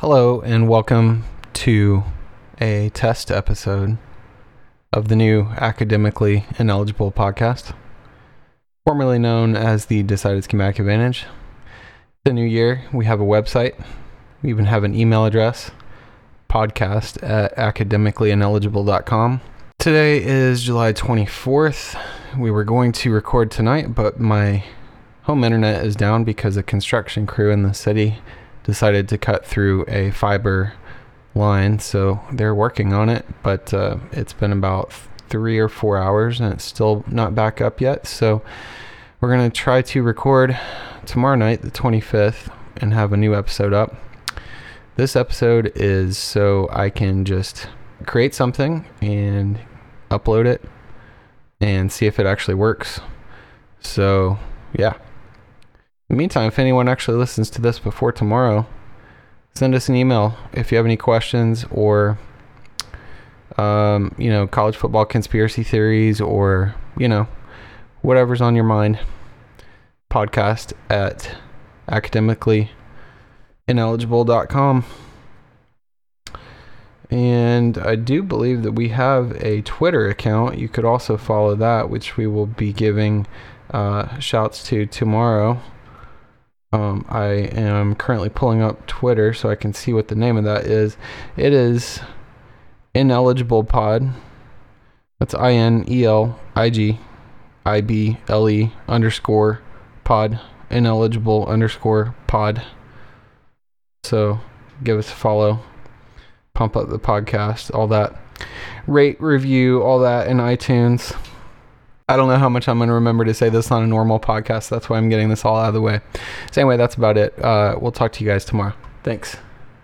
Hello, and welcome to a test episode of the new Academically Ineligible podcast, formerly known as the Decided Schematic Advantage. The new year, we have a website, we even have an email address podcast at academicallyineligible.com. Today is July 24th. We were going to record tonight, but my home internet is down because a construction crew in the city decided to cut through a fiber line. So they're working on it, but uh, it's been about three or four hours and it's still not back up yet. So we're going to try to record tomorrow night, the 25th, and have a new episode up. This episode is so I can just create something and upload it and see if it actually works. So, yeah. Meantime, if anyone actually listens to this before tomorrow, send us an email if you have any questions or, um, you know, college football conspiracy theories or, you know, whatever's on your mind. Podcast at academicallyineligible.com. And I do believe that we have a Twitter account. You could also follow that, which we will be giving uh, shouts to tomorrow. Um, I am currently pulling up Twitter so I can see what the name of that is. It is ineligible pod. That's I N E L I G I B L E underscore pod. Ineligible underscore pod. So give us a follow. Pump up the podcast, all that. Rate, review, all that in iTunes. I don't know how much I'm going to remember to say this on a normal podcast. That's why I'm getting this all out of the way. So, anyway, that's about it. Uh, we'll talk to you guys tomorrow. Thanks.